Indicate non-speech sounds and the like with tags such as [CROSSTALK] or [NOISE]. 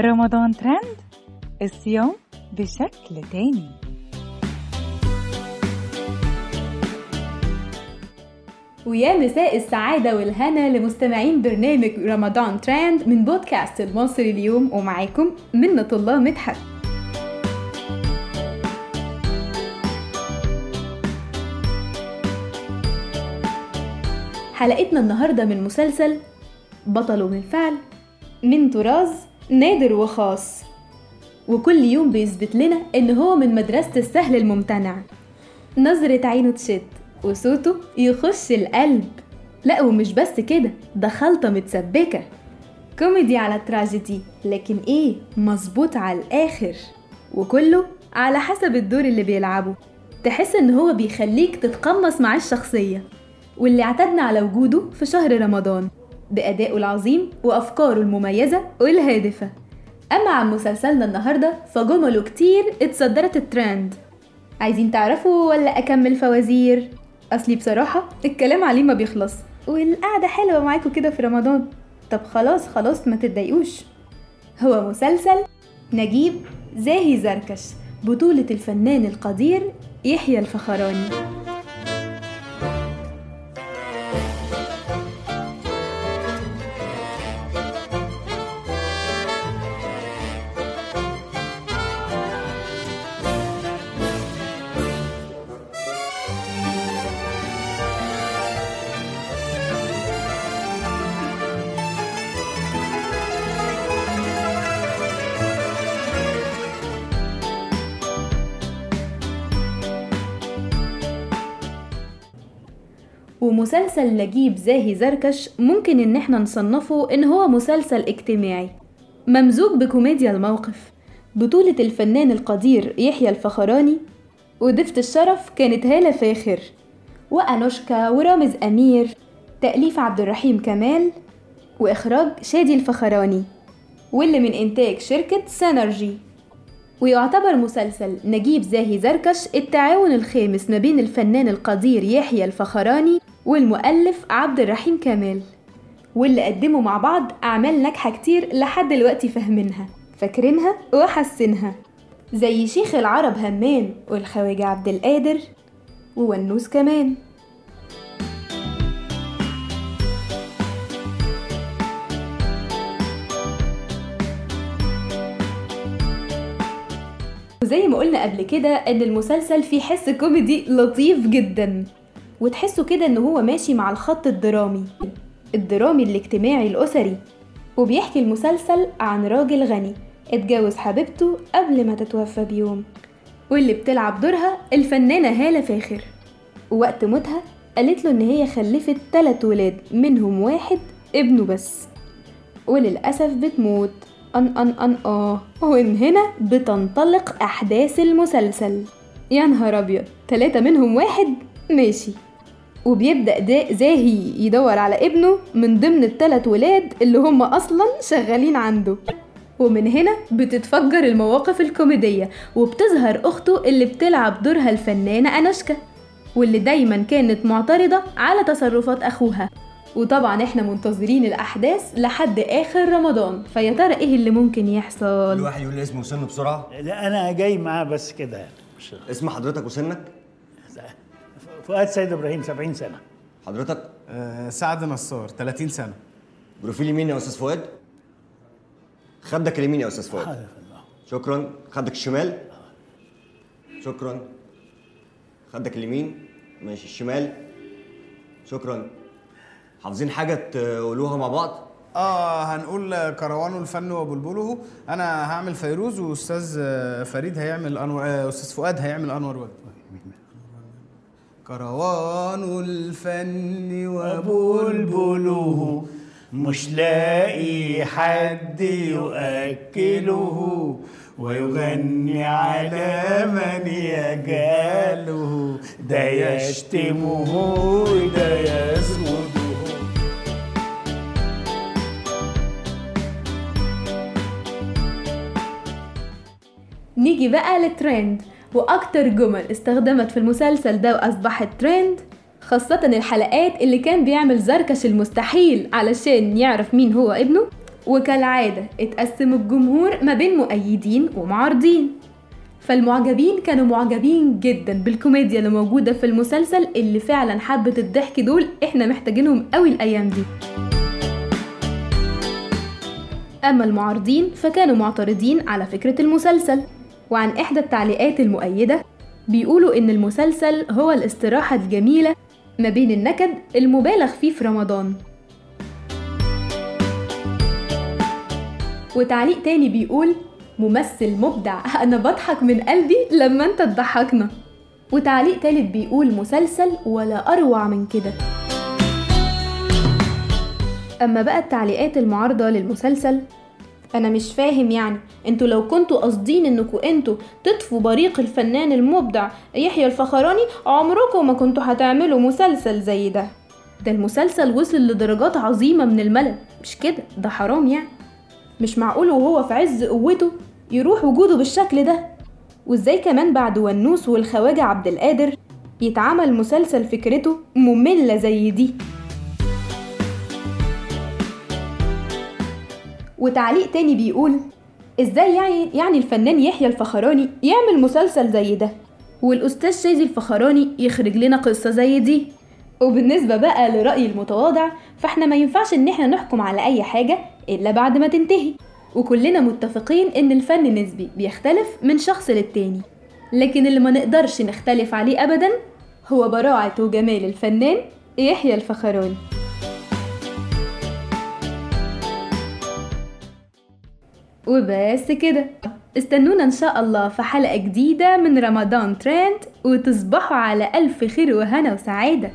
رمضان ترند؟ الصيام بشكل تاني ويا مساء السعادة والهنا لمستمعين برنامج رمضان ترند من بودكاست المصري اليوم ومعاكم منة الله مدحت. حلقتنا النهاردة من مسلسل بطل من فعل من طراز نادر وخاص. وكل يوم بيثبت لنا ان هو من مدرسة السهل الممتنع. نظرة عينه تشد وصوته يخش القلب. لا ومش بس كده ده خلطة متسبكة. كوميدي على تراجيدي لكن إيه مظبوط على الآخر. وكله على حسب الدور اللي بيلعبه. تحس إن هو بيخليك تتقمص معاه الشخصية. واللي اعتدنا على وجوده في شهر رمضان. بأدائه العظيم وأفكاره المميزة والهادفة. أما عن مسلسلنا النهاردة فجمله كتير اتصدرت الترند. عايزين تعرفوا ولا أكمل فوازير؟ أصلي بصراحة الكلام عليه ما بيخلص. والقعدة حلوة معاكم كده في رمضان. طب خلاص خلاص ما تتضايقوش. هو مسلسل نجيب زاهي زركش بطولة الفنان القدير يحيى الفخراني. ومسلسل نجيب زاهي زركش ممكن إن إحنا نصنفه إن هو مسلسل اجتماعي. ممزوج بكوميديا الموقف. بطولة الفنان القدير يحيى الفخراني وضيفة الشرف كانت هالة فاخر. وأنوشكا ورامز أمير تأليف عبد الرحيم كمال وإخراج شادي الفخراني واللي من إنتاج شركة سانرجي ويعتبر مسلسل نجيب زاهي زركش التعاون الخامس ما بين الفنان القدير يحيى الفخراني والمؤلف عبد الرحيم كمال. واللي قدموا مع بعض أعمال ناجحة كتير لحد دلوقتي فاهمينها فاكرينها وحاسينها. زي شيخ العرب همام والخواجة عبد القادر وونوس كمان. وزي ما قلنا قبل كده إن المسلسل فيه حس كوميدي لطيف جدا. وتحسه كده إن هو ماشي مع الخط الدرامي الدرامي الاجتماعي الأسري. وبيحكي المسلسل عن راجل غني اتجوز حبيبته قبل ما تتوفى بيوم واللي بتلعب دورها الفنانة هالة فاخر. ووقت موتها قالت له إن هي خلفت تلات ولاد منهم واحد ابنه بس. وللأسف بتموت. أن أن أن آه. ومن هنا بتنطلق أحداث المسلسل. يا نهار أبيض تلاتة منهم واحد؟ ماشي. وبيبدأ دا زاهي يدور على ابنه من ضمن التلات ولاد اللي هم أصلا شغالين عنده. ومن هنا بتتفجر المواقف الكوميدية وبتظهر أخته اللي بتلعب دورها الفنانة أنوشكا واللي دايما كانت معترضة على تصرفات أخوها. وطبعا إحنا منتظرين الأحداث لحد آخر رمضان فيا ترى إيه اللي ممكن يحصل؟ الواحد يقول لي اسمه وسنه بسرعة؟ لا أنا جاي معاه بس كده يعني. مش اسم حضرتك وسنك؟ فؤاد سيد إبراهيم 70 سنة. حضرتك؟ آه، سعد نصار 30 سنة. بروفيل يمين يا أستاذ فؤاد؟ خدك اليمين يا أستاذ فؤاد. شكرا. خدك الشمال؟ شكرا. خدك اليمين؟ ماشي. الشمال؟ شكرا. حافظين حاجة تقولوها مع بعض؟ آه هنقول كروان الفن وبلبله. أنا هعمل فيروز وأستاذ فريد هيعمل انور آه، أستاذ فؤاد هيعمل أنور وجدي كروان الفن وبلبله مش لاقي حد يؤكله ويغني على من يجاله. ده يشتمه وده يسوده نيجي بقى للترند. وأكتر جمل استخدمت في المسلسل ده وأصبحت ترند خاصة الحلقات اللي كان بيعمل زركش المستحيل علشان يعرف مين هو ابنه. وكالعادة اتقسم الجمهور ما بين مؤيدين ومعارضين. فالمعجبين كانوا معجبين جدا بالكوميديا اللي موجودة في المسلسل اللي فعلا حبة الضحك دول إحنا محتاجينهم قوي الأيام دي. أما المعارضين فكانوا معترضين على فكرة المسلسل. وعن إحدى التعليقات المؤيدة بيقولوا إن المسلسل هو الاستراحة الجميلة ما بين النكد المبالغ فيه في رمضان. وتعليق تاني بيقول ممثل مبدع [LAUGHS] أنا بضحك من قلبي لما أنت تضحكنا. وتعليق تالت بيقول مسلسل ولا أروع من كده. أما بقى التعليقات المعارضة للمسلسل أنا مش فاهم يعني. أنتوا لو كنتوا قاصدين إنكوا أنتوا تطفوا بريق الفنان المبدع يحيى الفخراني عمركم ما كنتوا هتعملوا مسلسل زي ده. ده المسلسل وصل لدرجات عظيمة من الملل. مش كده؟ ده حرام يعني. مش معقول وهو في عز قوته يروح وجوده بالشكل ده؟ وإزاي كمان بعد ونوس والخواجة عبد القادر يتعمل مسلسل فكرته مملة زي دي؟ وتعليق تاني بيقول إزاي يعني يعني الفنان يحيى الفخراني يعمل مسلسل زي ده؟ والأستاذ شاذي الفخراني يخرج لنا قصة زي دي. وبالنسبة بقى لرأيي المتواضع فإحنا ما ينفعش إن إحنا نحكم على أي حاجة إلا بعد ما تنتهي. وكلنا متفقين إن الفن نسبي بيختلف من شخص للتاني. لكن اللي ما نقدرش نختلف عليه ابدا هو براعة وجمال الفنان يحيى الفخراني. وبس كده. استنونا إن شاء الله في حلقة جديدة من رمضان ترند وتصبحوا على ألف خير وهنا وسعادة.